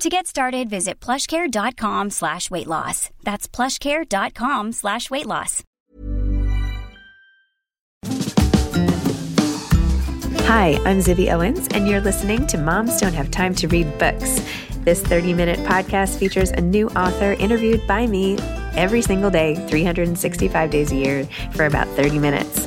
To get started, visit plushcare.com slash weight loss. That's plushcare.com slash weight loss. Hi, I'm Zibby Owens, and you're listening to Moms Don't Have Time to Read Books. This 30 minute podcast features a new author interviewed by me every single day, 365 days a year, for about 30 minutes.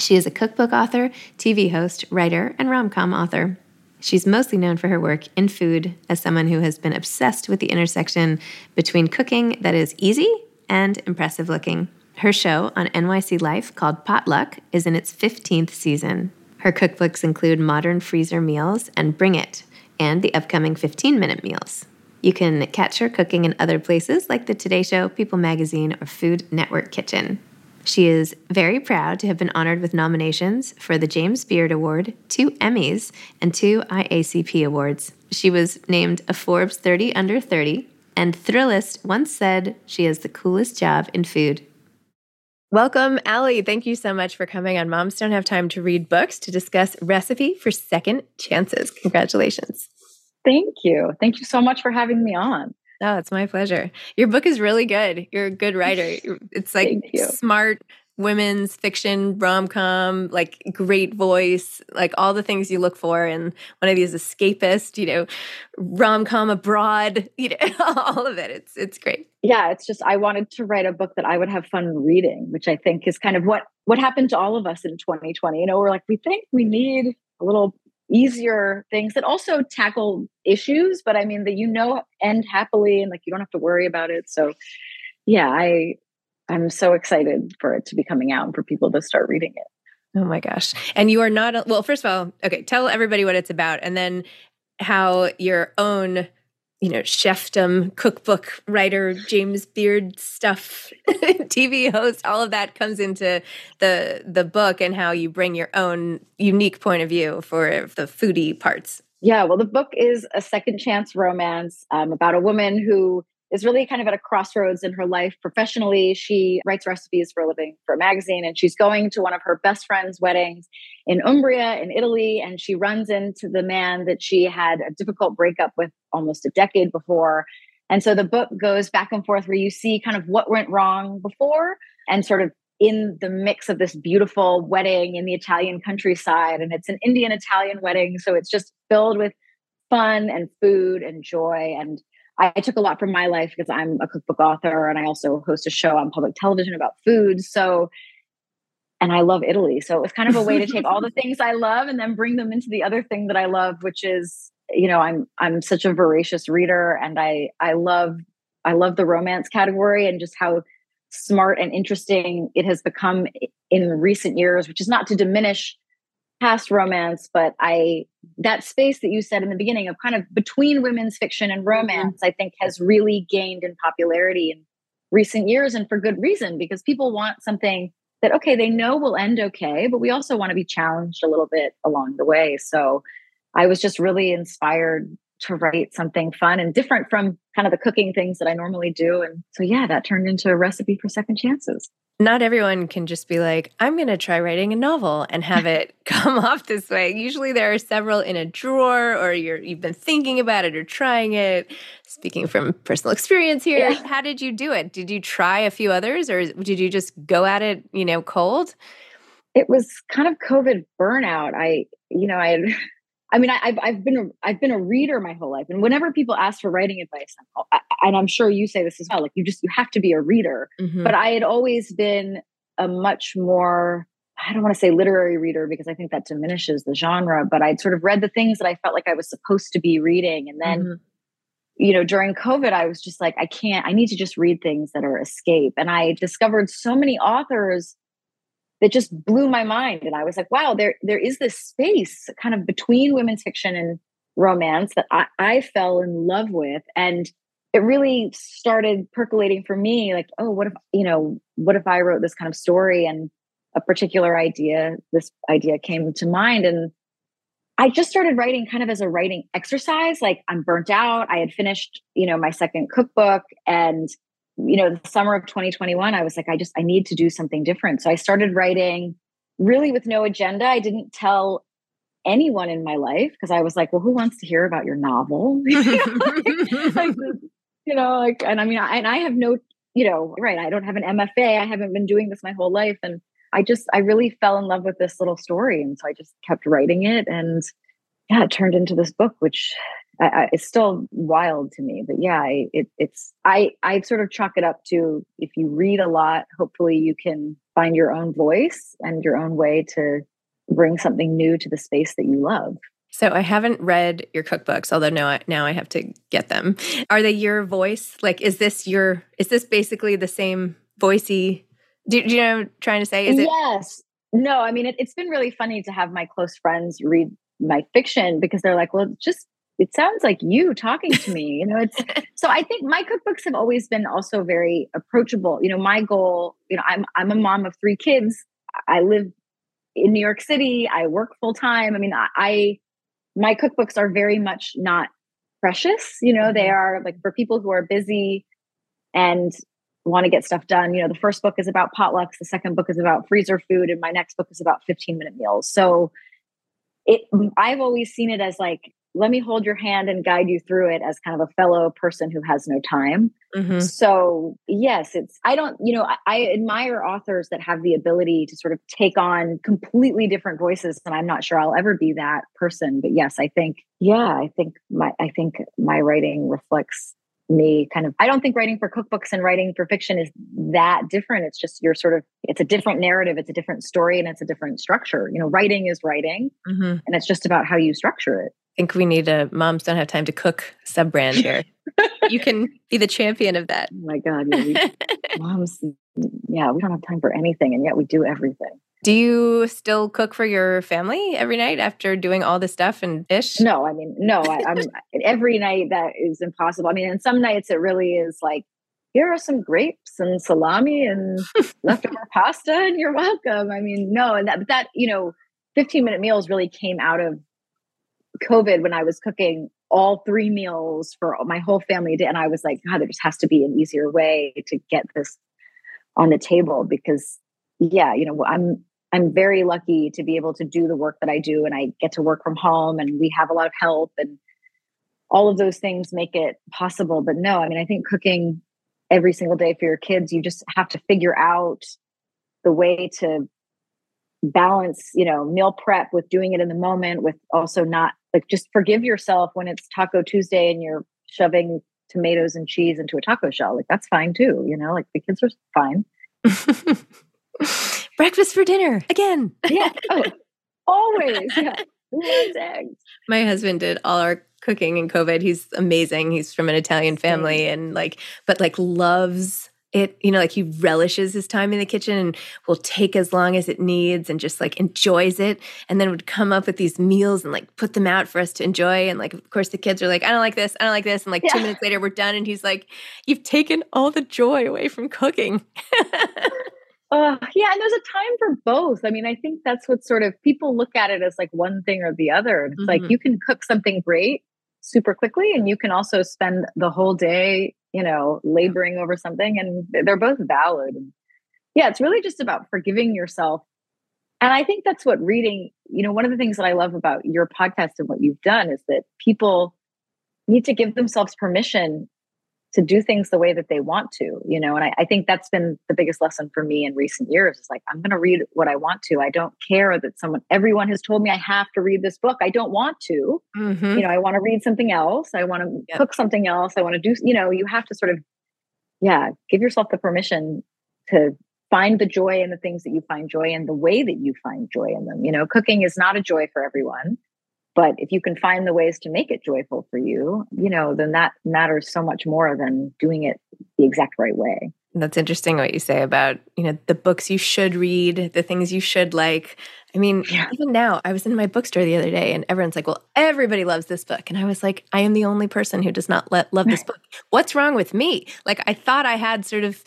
She is a cookbook author, TV host, writer, and rom com author. She's mostly known for her work in food as someone who has been obsessed with the intersection between cooking that is easy and impressive looking. Her show on NYC Life called Potluck is in its 15th season. Her cookbooks include Modern Freezer Meals and Bring It, and the upcoming 15 minute meals. You can catch her cooking in other places like The Today Show, People Magazine, or Food Network Kitchen. She is very proud to have been honored with nominations for the James Beard Award, two Emmys, and two IACP awards. She was named a Forbes 30 Under 30, and Thrillist once said she has the coolest job in food. Welcome, Ali. Thank you so much for coming on Moms Don't Have Time to Read Books to discuss Recipe for Second Chances. Congratulations. Thank you. Thank you so much for having me on. Oh, it's my pleasure. Your book is really good. You're a good writer. It's like smart women's fiction, rom com, like great voice, like all the things you look for in one of these escapist, you know, rom com abroad, you know, all of it. It's it's great. Yeah, it's just I wanted to write a book that I would have fun reading, which I think is kind of what what happened to all of us in 2020. You know, we're like we think we need a little easier things that also tackle issues, but I mean that you know end happily and like you don't have to worry about it. So yeah, I I'm so excited for it to be coming out and for people to start reading it. Oh my gosh. And you are not well, first of all, okay, tell everybody what it's about and then how your own you know, chefdom, cookbook writer, James Beard stuff, TV host, all of that comes into the the book and how you bring your own unique point of view for the foodie parts. Yeah, well, the book is a second chance romance um, about a woman who is really kind of at a crossroads in her life professionally. She writes recipes for a living for a magazine, and she's going to one of her best friend's weddings in Umbria, in Italy. And she runs into the man that she had a difficult breakup with almost a decade before. And so the book goes back and forth where you see kind of what went wrong before and sort of in the mix of this beautiful wedding in the Italian countryside. And it's an Indian Italian wedding. So it's just filled with fun and food and joy. And I took a lot from my life because I'm a cookbook author and I also host a show on public television about food. So, and I love Italy. So it was kind of a way to take all the things I love and then bring them into the other thing that I love, which is, you know, I'm I'm such a voracious reader and I I love I love the romance category and just how smart and interesting it has become in recent years, which is not to diminish past romance, but I that space that you said in the beginning of kind of between women's fiction and mm-hmm. romance, mm-hmm. I think has really gained in popularity in recent years and for good reason because people want something that okay, they know will end okay, but we also want to be challenged a little bit along the way. So I was just really inspired to write something fun and different from kind of the cooking things that I normally do. And so yeah, that turned into a recipe for second chances not everyone can just be like, I'm going to try writing a novel and have it come off this way. Usually there are several in a drawer or you're you've been thinking about it or trying it. Speaking from personal experience here, yeah. how did you do it? Did you try a few others or did you just go at it, you know, cold? It was kind of COVID burnout. I, you know, I I mean, I, have I've been a, I've been a reader my whole life, and whenever people ask for writing advice, and I'm sure you say this as well, like you just you have to be a reader. Mm-hmm. But I had always been a much more I don't want to say literary reader because I think that diminishes the genre, but I'd sort of read the things that I felt like I was supposed to be reading, and then. Mm-hmm. You know, during COVID, I was just like, I can't, I need to just read things that are escape. And I discovered so many authors that just blew my mind. And I was like, wow, there there is this space kind of between women's fiction and romance that I, I fell in love with. And it really started percolating for me like, oh, what if, you know, what if I wrote this kind of story and a particular idea, this idea came to mind. And I just started writing kind of as a writing exercise. Like I'm burnt out. I had finished, you know, my second cookbook and you know, the summer of 2021, I was like, I just, I need to do something different. So I started writing really with no agenda. I didn't tell anyone in my life because I was like, well, who wants to hear about your novel? you, know, like, and I mean, I, and I have no, you know, right. I don't have an MFA. I haven't been doing this my whole life. And I just, I really fell in love with this little story. And so I just kept writing it. And yeah, it turned into this book, which I, I, it's still wild to me. But yeah, I, it, it's I I sort of chalk it up to if you read a lot, hopefully you can find your own voice and your own way to bring something new to the space that you love. So I haven't read your cookbooks, although now I, now I have to get them. Are they your voice? Like, is this your? Is this basically the same voicey? Do, do you know what I'm trying to say? Is it? Yes. No, I mean it, it's been really funny to have my close friends read my fiction because they're like, well, just it sounds like you talking to me you know it's so i think my cookbooks have always been also very approachable. You know my goal you know i'm i'm a mom of three kids. I live in new york city. I work full time i mean I, I my cookbooks are very much not precious you know they mm-hmm. are like for people who are busy and want to get stuff done. You know the first book is about potlucks the second book is about freezer food and my next book is about 15 minute meals. So it i've always seen it as like let me hold your hand and guide you through it as kind of a fellow person who has no time. Mm-hmm. So, yes, it's, I don't, you know, I, I, admire authors that have the ability to sort of take on completely different voices. And I'm not sure I'll ever be that person. But yes, I think, yeah, I think my, I think my writing reflects me kind of i don't think writing for cookbooks and writing for fiction is that different it's just you're sort of it's a different narrative it's a different story and it's a different structure you know writing is writing mm-hmm. and it's just about how you structure it think we need a moms don't have time to cook sub brand here you can be the champion of that oh my god yeah, we, moms yeah we don't have time for anything and yet we do everything Do you still cook for your family every night after doing all this stuff and ish? No, I mean, no, I, I'm every night that is impossible. I mean, and some nights it really is like, here are some grapes and salami and leftover pasta, and you're welcome. I mean, no, and that, but that, you know, 15 minute meals really came out of COVID when I was cooking all three meals for my whole family. And I was like, God, there just has to be an easier way to get this on the table because, yeah, you know, I'm I'm very lucky to be able to do the work that I do and I get to work from home and we have a lot of help and all of those things make it possible. But no, I mean, I think cooking every single day for your kids, you just have to figure out the way to balance, you know, meal prep with doing it in the moment, with also not like just forgive yourself when it's Taco Tuesday and you're shoving tomatoes and cheese into a taco shell. Like that's fine too, you know, like the kids are fine. breakfast for dinner again. yeah. Oh, always. Yeah. Who eggs? My husband did all our cooking in COVID. He's amazing. He's from an Italian family and like, but like loves it, you know, like he relishes his time in the kitchen and will take as long as it needs and just like enjoys it. And then would come up with these meals and like put them out for us to enjoy. And like, of course, the kids are like, I don't like this. I don't like this. And like yeah. two minutes later, we're done. And he's like, You've taken all the joy away from cooking. Uh, yeah, and there's a time for both. I mean, I think that's what sort of people look at it as like one thing or the other. It's mm-hmm. like you can cook something great super quickly, and you can also spend the whole day, you know, laboring over something, and they're both valid. Yeah, it's really just about forgiving yourself. And I think that's what reading, you know, one of the things that I love about your podcast and what you've done is that people need to give themselves permission to do things the way that they want to, you know. And I, I think that's been the biggest lesson for me in recent years. Is like I'm going to read what I want to. I don't care that someone, everyone has told me I have to read this book. I don't want to. Mm-hmm. You know, I want to read something else. I want to yep. cook something else. I want to do. You know, you have to sort of, yeah, give yourself the permission to find the joy in the things that you find joy in, the way that you find joy in them. You know, cooking is not a joy for everyone but if you can find the ways to make it joyful for you you know then that matters so much more than doing it the exact right way. That's interesting what you say about you know the books you should read the things you should like. I mean yeah. even now i was in my bookstore the other day and everyone's like well everybody loves this book. And i was like i am the only person who does not let, love this book. What's wrong with me? Like i thought i had sort of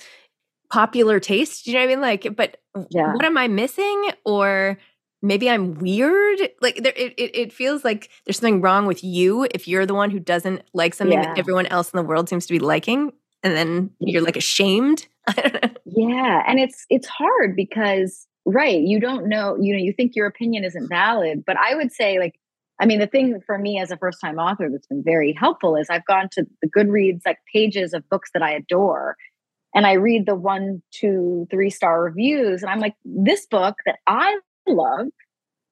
popular taste you know what i mean? Like but yeah. what am i missing? Or maybe I'm weird. Like there, it, it, it, feels like there's something wrong with you if you're the one who doesn't like something yeah. that everyone else in the world seems to be liking, and then you're like ashamed. yeah, and it's it's hard because right, you don't know. You know, you think your opinion isn't valid, but I would say like. I mean, the thing for me as a first time author that's been very helpful is I've gone to the Goodreads like pages of books that I adore and I read the one, two, three star reviews, and I'm like, this book that I love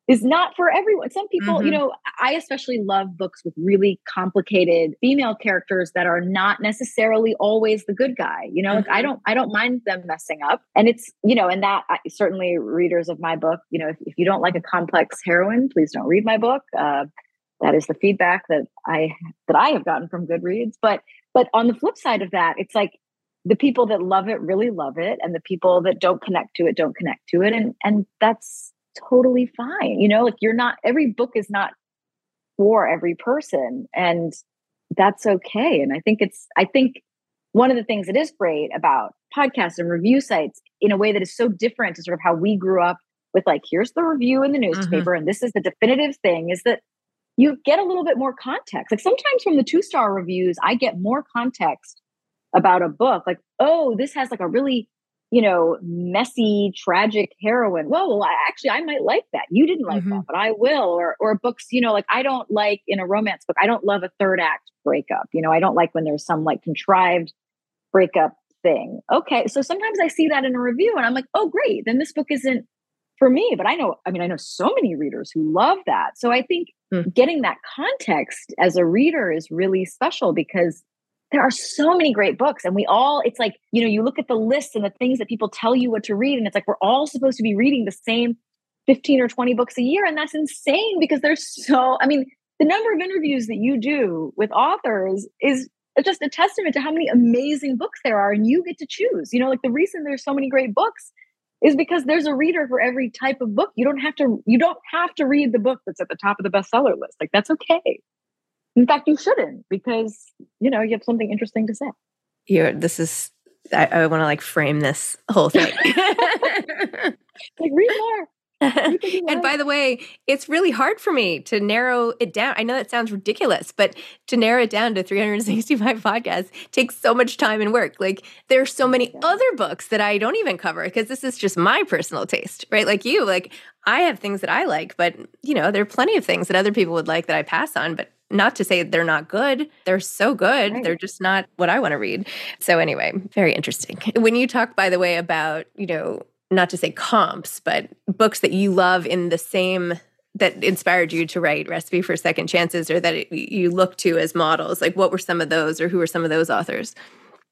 is not for everyone. Some people, mm-hmm. you know, I especially love books with really complicated female characters that are not necessarily always the good guy. You know, mm-hmm. like I mm-hmm. don't, I don't mind them messing up, and it's, you know, and that I, certainly readers of my book, you know, if, if, you don't like a complex heroine, please don't read my book. Uh, that is the feedback that I that I have gotten from Goodreads. But but on the flip side of that, it's like the people that love it really love it, and the people that don't connect to it don't connect to it, and and that's totally fine. You know, like you're not, every book is not for every person. And that's okay. And I think it's, I think one of the things that is great about podcasts and review sites in a way that is so different to sort of how we grew up with like, here's the review in the mm-hmm. newspaper, mm-hmm. and this is the definitive thing is that you get a little bit more context. Like sometimes from the two star reviews, I get more context about a book. Like, oh, this has like a really you know, messy, tragic heroine. Well, I, actually, I might like that. You didn't like mm-hmm. that, but I will. Or, or books, you know, like I don't like in a romance book, I don't love a third act breakup. You know, I don't like when there's some like contrived breakup thing. Okay. So sometimes I see that in a review and I'm like, oh, great. Then this book isn't for me. But I know, I mean, I know so many readers who love that. So I think mm. getting that context as a reader is really special because there are so many great books and we all it's like you know you look at the list and the things that people tell you what to read and it's like we're all supposed to be reading the same 15 or 20 books a year and that's insane because there's so i mean the number of interviews that you do with authors is just a testament to how many amazing books there are and you get to choose you know like the reason there's so many great books is because there's a reader for every type of book. You don't have to you don't have to read the book that's at the top of the bestseller list. Like that's okay. In fact, you shouldn't because you know you have something interesting to say. You're this is I, I want to like frame this whole thing. like read more. and by the way, it's really hard for me to narrow it down. I know that sounds ridiculous, but to narrow it down to 365 podcasts takes so much time and work. Like there are so many other books that I don't even cover because this is just my personal taste, right? Like you, like I have things that I like, but you know, there are plenty of things that other people would like that I pass on, but not to say they're not good. They're so good. Right. They're just not what I want to read. So anyway, very interesting. When you talk by the way about, you know, not to say comps, but books that you love in the same that inspired you to write Recipe for Second Chances or that it, you look to as models? Like, what were some of those, or who were some of those authors?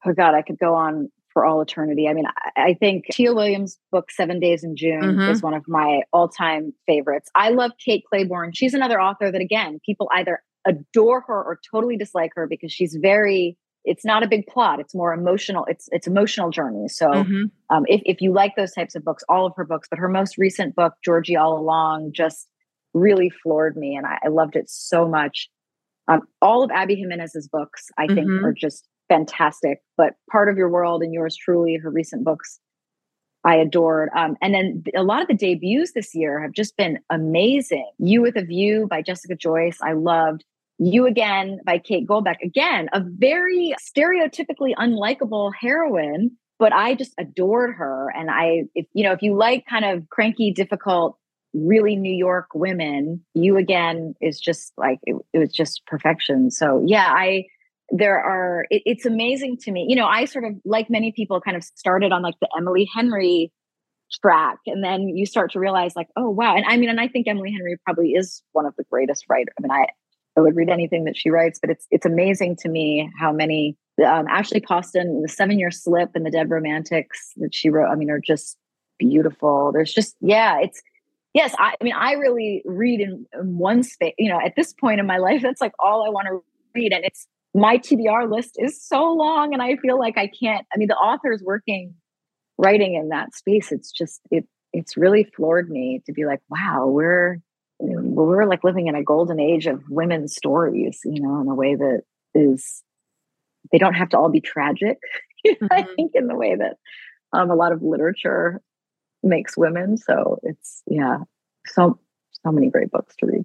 Oh, God, I could go on for all eternity. I mean, I, think Tia Williams' book, Seven Days in June, mm-hmm. is one of my all time favorites. I love Kate Clayborn. She's another author that, again, people either adore her or totally dislike her because she's very it's not a big plot it's more emotional it's it's emotional journey so mm-hmm. um, if, if you like those types of books all of her books but her most recent book georgie all along just really floored me and i, I loved it so much um, all of abby jimenez's books i think mm-hmm. are just fantastic but part of your world and yours truly her recent books i adored um, and then a lot of the debuts this year have just been amazing you with a view by jessica joyce i loved you Again by Kate Goldbeck. Again, a very stereotypically unlikable heroine, but I just adored her. And I, if you know, if you like kind of cranky, difficult, really New York women, You Again is just like it, it was just perfection. So yeah, I there are it, it's amazing to me. You know, I sort of like many people kind of started on like the Emily Henry track and then you start to realize like oh wow and i mean and i think emily henry probably is one of the greatest writers i mean i I would read anything that she writes, but it's it's amazing to me how many um, Ashley Poston, the Seven Year Slip, and the Dead Romantics that she wrote. I mean, are just beautiful. There's just yeah, it's yes. I, I mean, I really read in, in one space. You know, at this point in my life, that's like all I want to read, and it's my TBR list is so long, and I feel like I can't. I mean, the authors working writing in that space, it's just it it's really floored me to be like, wow, we're we're like living in a golden age of women's stories, you know, in a way that is they don't have to all be tragic. mm-hmm. I think in the way that um, a lot of literature makes women. So it's yeah, so so many great books to read.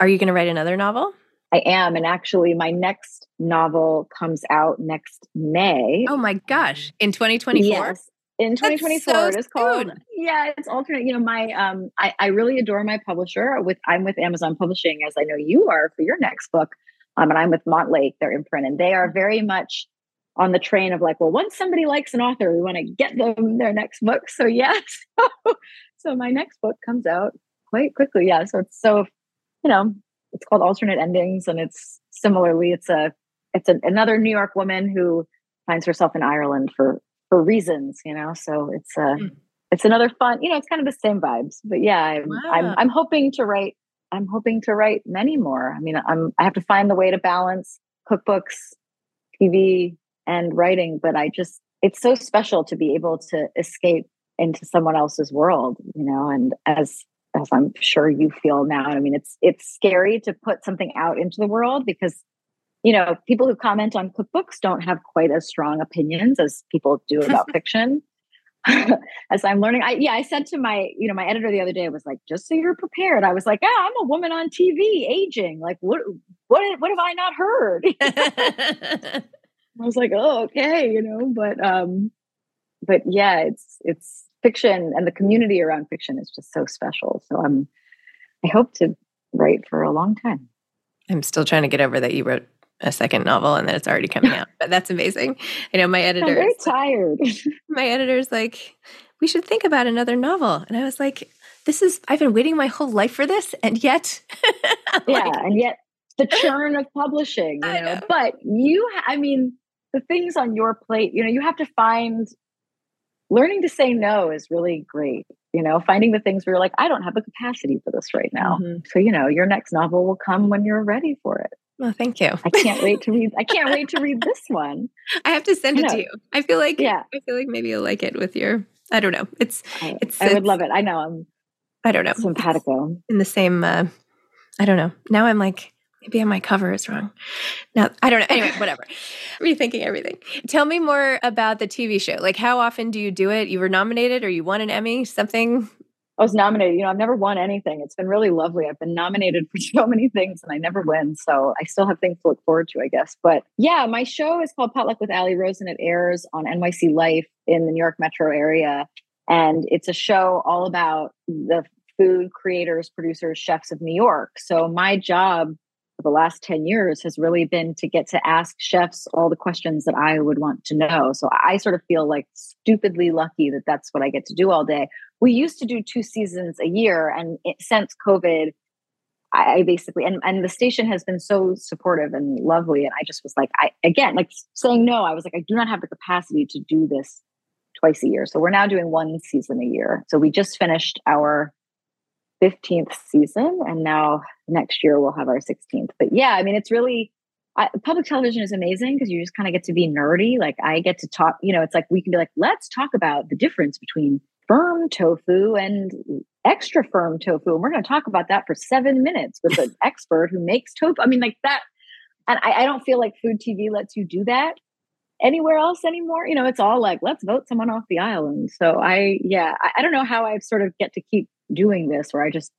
Are you going to write another novel? I am. And actually, my next novel comes out next May. Oh my gosh. In 2024? Yes. in 2024 so it is called soon. yeah it's alternate you know my um I, I really adore my publisher with i'm with amazon publishing as i know you are for your next book um and i'm with montlake their imprint and they are very much on the train of like well once somebody likes an author we want to get them their next book so yes so, so my next book comes out quite quickly yeah so it's so you know it's called alternate endings and it's similarly it's a it's a, another new york woman who finds herself in ireland for for reasons, you know. So it's a mm. it's another fun, you know, it's kind of the same vibes. But yeah, I'm wow. I'm I'm hoping to write I'm hoping to write many more. I mean, I'm I have to find the way to balance cookbooks, TV, and writing, but I just it's so special to be able to escape into someone else's world, you know, and as as I'm sure you feel now. I mean, it's it's scary to put something out into the world because you know, people who comment on cookbooks don't have quite as strong opinions as people do about fiction. as I'm learning, I yeah, I said to my, you know, my editor the other day was like, just so you're prepared. I was like, ah, I'm a woman on TV aging. Like, what what what have I not heard? I was like, oh, okay, you know, but um, but yeah, it's it's fiction and the community around fiction is just so special. So I'm I hope to write for a long time. I'm still trying to get over that you wrote a second novel and then it's already coming out. But that's amazing. I know my editor. I'm very tired. my editor's like, we should think about another novel. And I was like, this is, I've been waiting my whole life for this. And yet. yeah. Like, and yet the churn of publishing, you know? know. But you, I mean, the things on your plate, you know, you have to find learning to say no is really great. You know, finding the things where you're like, I don't have the capacity for this right now. Mm-hmm. So, you know, your next novel will come when you're ready for it. Well, thank you. I can't wait to read. I can't wait to read this one. I have to send it to you. I feel like yeah. I feel like maybe you'll like it with your. I don't know. It's. I, it's. I it's, would love it. I know. I'm. I don't know. Simpatico. In the same. Uh, I don't know. Now I'm like maybe my cover is wrong. Now I don't know. Anyway, whatever. Rethinking everything. Tell me more about the TV show. Like, how often do you do it? You were nominated, or you won an Emmy? Something I was nominated. You know, I've never won anything. It's been really lovely. I've been nominated for so many things and I never win. So I still have things to look forward to, I guess. But yeah, my show is called Potluck with Ali Rosen and it airs on NYC Life in the New York metro area. And it's a show all about the food creators, producers, chefs of New York. So my job for the last 10 years has really been to get to ask chefs all the questions that I would want to know. So I sort of feel like stupidly lucky that that's what I get to do all day. We used to do two seasons a year and it, since covid I, I basically and, and the station has been so supportive and lovely and i just was like i again like saying no i was like i do not have the capacity to do this twice a year. So we're now doing one season a year. So we just finished our 15th season and now next year we'll have our 16th but yeah i mean it's really I, public television is amazing because you just kind of get to be nerdy like i get to talk you know it's like we can be like let's talk about the difference between firm tofu and extra firm tofu. And we're going to talk about that for seven minutes with an expert who makes tofu. I mean, like that. And I, I, don't feel like food TV lets you do that anywhere else anymore. You know, it's all like, let's vote someone off the island. So I, yeah, I, I don't know how I sort of get to keep doing this where I just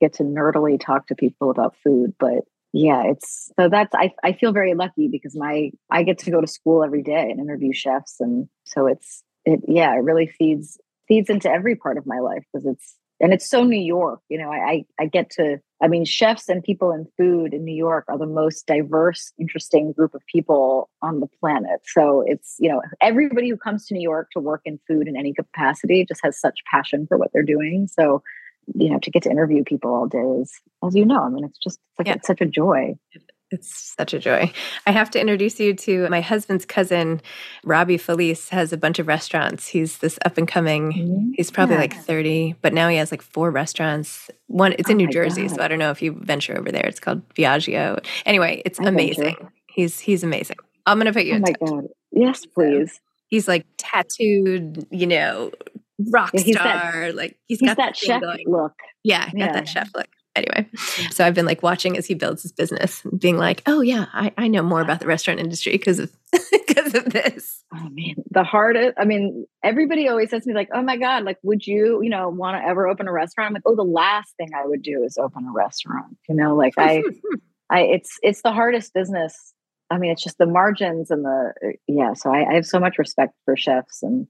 get to nerdily talk to people about food. But yeah, it's so that's, I, I feel very lucky because my, I get to go to school every day and interview chefs. And so it's, it, yeah, it really feeds feeds into every part of my life because it's and it's so New York. You know, I I get to I mean, chefs and people in food in New York are the most diverse, interesting group of people on the planet. So it's, you know, everybody who comes to New York to work in food in any capacity just has such passion for what they're doing. So, you know, to get to interview people all day is, as you know, I mean, it's just it's like yeah. it's such a joy. It's such a joy. I have to introduce you to my husband's cousin, Robbie Felice, has a bunch of restaurants. He's this up and coming, mm-hmm. he's probably yeah. like 30, but now he has like four restaurants. One, it's in oh New Jersey, God. so I don't know if you venture over there. It's called Viaggio. Anyway, it's I amazing. Venture. He's he's amazing. I'm going to put you oh my God. Yes, please. He's like tattooed, you know, rock yeah, he's star. That, like he's, he's got that chef going. look. Yeah, got yeah. that chef look anyway, so I've been like watching as he builds his business, being like, oh yeah, I, I know more about the restaurant industry because of because of this. Oh man, the hardest. I mean, everybody always says to me like, oh my god, like, would you, you know, want to ever open a restaurant? I'm like, oh, the last thing I would do is open a restaurant. You know, like I, I, it's it's the hardest business. I mean, it's just the margins and the uh, yeah. So I, I have so much respect for chefs and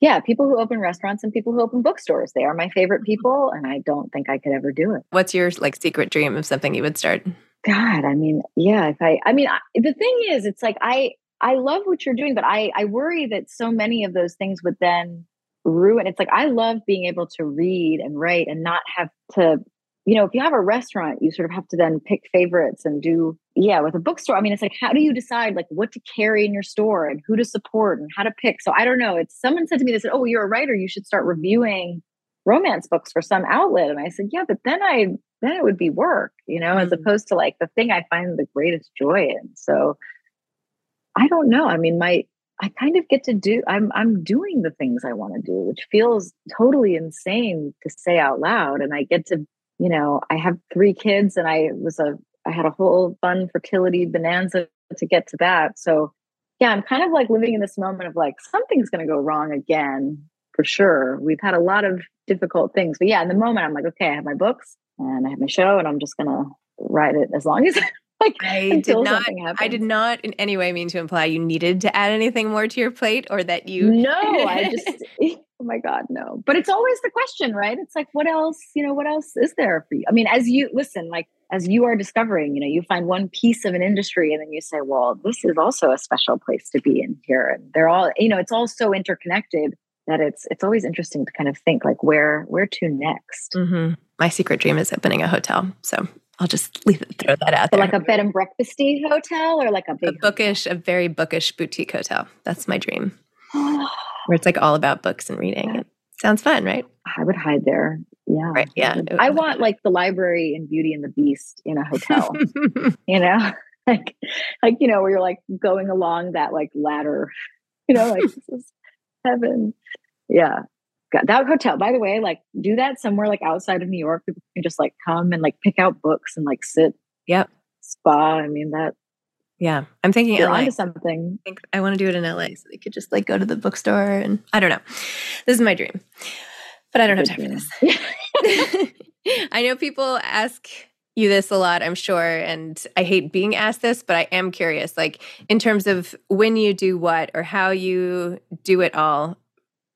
Yeah, people who open restaurants and people who open bookstores. They are my favorite mm. people, and I don't think I could ever do it. What's your like secret dream of something you would start? God, I mean, yeah, if I, I mean, I, the thing is, it's like I, I love what you're doing, but I, I worry that so many of those things would then ruin. It's like I love being able to read and write and not have to you know, if you have a restaurant, you sort of have to then pick favorites and do, yeah, with a bookstore. I mean, it's like, how do you decide like what to carry in your store and who to support and how to pick? So I don't know. It's someone said to me, they said, Oh, you're a writer. You should start reviewing romance books for some outlet. And I said, Yeah, but then I, then it would be work, you know, mm-hmm. as opposed to like the thing I find the greatest joy in. So I don't know. I mean, my, I kind of get to do I'm I'm doing the things I want to do, which feels totally insane to say out loud. And I get to you know, I have three kids and I was a, I had a whole fun fertility bonanza to get to that. So yeah, I'm kind of like living in this moment of like, something's going to go wrong again for sure. We've had a lot of difficult things, but yeah, in the moment I'm like, okay, I have my books and I have my show and I'm just going to write it as long as like I did not I did not in any way mean to imply you needed to add anything more to your plate or that you No, I just oh my god no but it's always the question right it's like what else you know what else is there for you i mean as you listen like as you are discovering you know you find one piece of an industry and then you say well this is also a special place to be in here and they're all you know it's all so interconnected that it's it's always interesting to kind of think like where where to next mm-hmm. my secret dream is opening a hotel so I'll just leave it, throw that out there. Like a bed and breakfasty hotel or like a big a bookish, hotel? a very bookish boutique hotel. That's my dream. where it's like all about books and reading. It sounds fun, right? I would hide there. Yeah. Right. Yeah. I want like the library in Beauty and the Beast in a hotel. you know? Like like, you know, where you're like going along that like ladder, you know, like this is heaven. Yeah. God, that hotel, by the way, like do that somewhere like outside of New York. People can just like come and like pick out books and like sit. Yep. Spa. I mean, that yeah, I'm thinking You're LA. onto something. I think I want to do it in LA so they could just like go to the bookstore and I don't know. This is my dream, but I don't have time for this. I know people ask you this a lot, I'm sure, and I hate being asked this, but I am curious, like in terms of when you do what or how you do it all.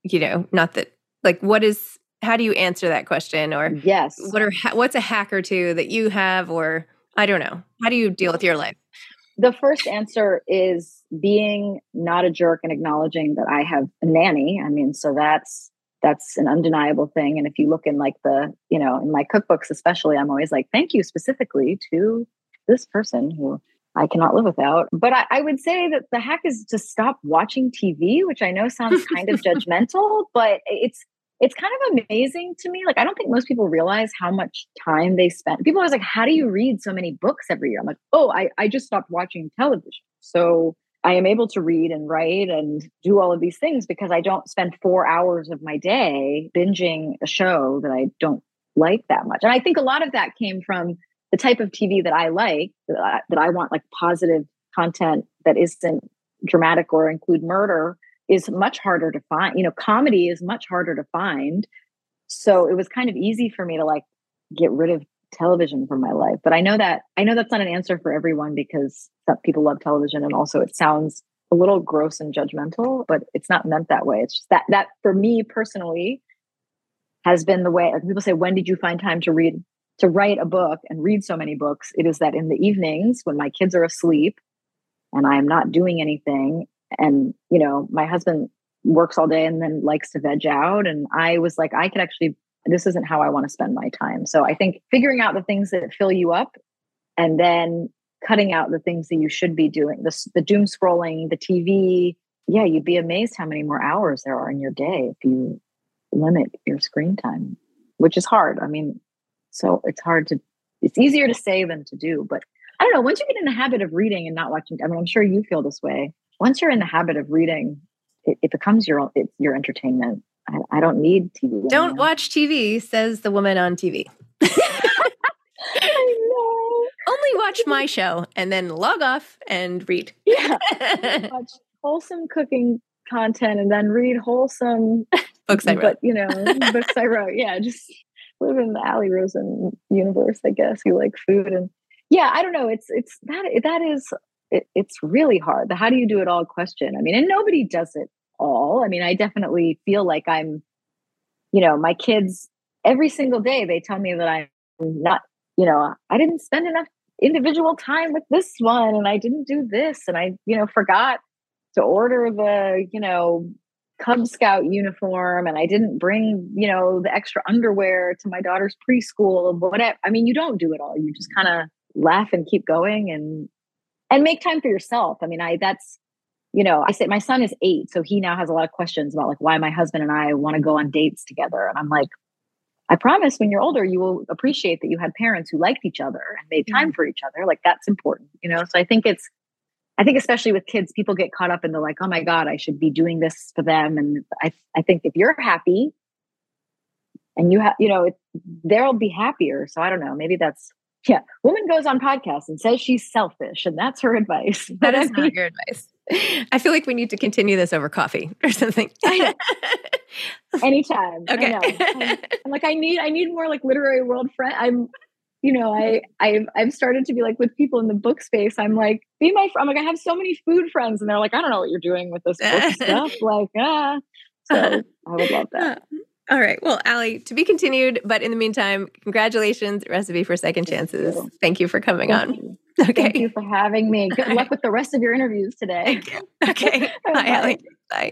You know, not that like what is how do you answer that question or yes what are what's a hack or two that you have or i don't know how do you deal with your life the first answer is being not a jerk and acknowledging that I have a nanny. I mean, so that's that's an undeniable thing. And if you look in like the, you know, in my cookbooks, especially, I'm always like, thank you specifically to this person who I cannot live without. But I, I, would say that the hack is to stop watching TV, which I know sounds kind of judgmental, but it's it's kind of amazing to me. Like, I don't think most people realize how much time they spend. People are like, how do you read so many books every year? I'm like, oh, I, I just stopped watching television. So I am able to read and write and do all of these things because I don't spend four hours of my day binging a show that I don't like that much. And I think a lot of that came from the type of TV that I like, that I, that I want like positive content that isn't dramatic or include murder is much harder to find. You know, comedy is much harder to find. So it was kind of easy for me to like get rid of television from my life. But I know that I know that's not an answer for everyone because people love television and also it sounds a little gross and judgmental, but it's not meant that way. It's just that that for me personally has been the way like people say, when did you find time to read to write a book and read so many books? It is that in the evenings when my kids are asleep and I am not doing anything and you know my husband works all day and then likes to veg out. And i was like i could actually this isn't how i want to spend my time. So i think figuring out the things that fill you up and then cutting out the things that you should be doing the, the doom scrolling the tv yeah you'd be amazed how many more hours there are in your day if you limit your screen time which is hard. I mean so it's hard to it's easier to say than to do but i don't know once you get in the habit of reading and not watching i mean i'm sure you feel this way once you're in the habit of reading, it, it becomes your it, your entertainment. I, I, don't need TV. Don't anymore. watch TV, says the woman on TV. I know. Only watch my show and then log off and read. Yeah. watch wholesome cooking content and then read wholesome books I wrote. But, you know, books I wrote. Yeah. Just live in the Ali Rosen universe, I guess. You like food and yeah, I don't know. It's it's that that is it, it's really hard. The how do you do it all question. I mean, and nobody does it all. I mean, I definitely feel like I'm, you know, my kids every single day they tell me that I'm not, you know, I didn't spend enough individual time with this one and I didn't do this and I, you know, forgot to order the, you know, Cub Scout uniform and I didn't bring, you know, the extra underwear to my daughter's preschool whatever. I mean, you don't do it all. You just kind of laugh and keep going and and make time for yourself. I mean, I that's you know, I say my son is eight, so he now has a lot of questions about like why my husband and I want to go on dates together. And I'm like, I promise when you're older, you will appreciate that you had parents who liked each other and made time for each other. Like that's important, you know? So I think it's, I think especially with kids, people get caught up in the like, oh my God, I should be doing this for them. And I, I think if you're happy and you have, you know, it, they'll be happier. So I don't know, maybe that's, yeah, woman goes on podcast and says she's selfish and that's her advice. That is not your advice. I feel like we need to continue this over coffee or something. Anytime. Okay. I am like, I need, I need more like literary world friend. I'm, you know, I, I've, I've started to be like with people in the book space. I'm like, be my friend. I'm like, I have so many food friends, and they're like, I don't know what you're doing with this book stuff. Like, ah. So I would love that. All right. Well, Ali, to be continued. But in the meantime, congratulations, Recipe for Second Chances. Thank you, Thank you for coming Thank on. you. Okay. Thank you for having me. Good luck with the rest of your interviews today. Okay. Bye, Ali. Bye.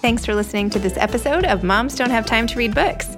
Thanks for listening to this episode of Moms Don't Have Time to Read Books.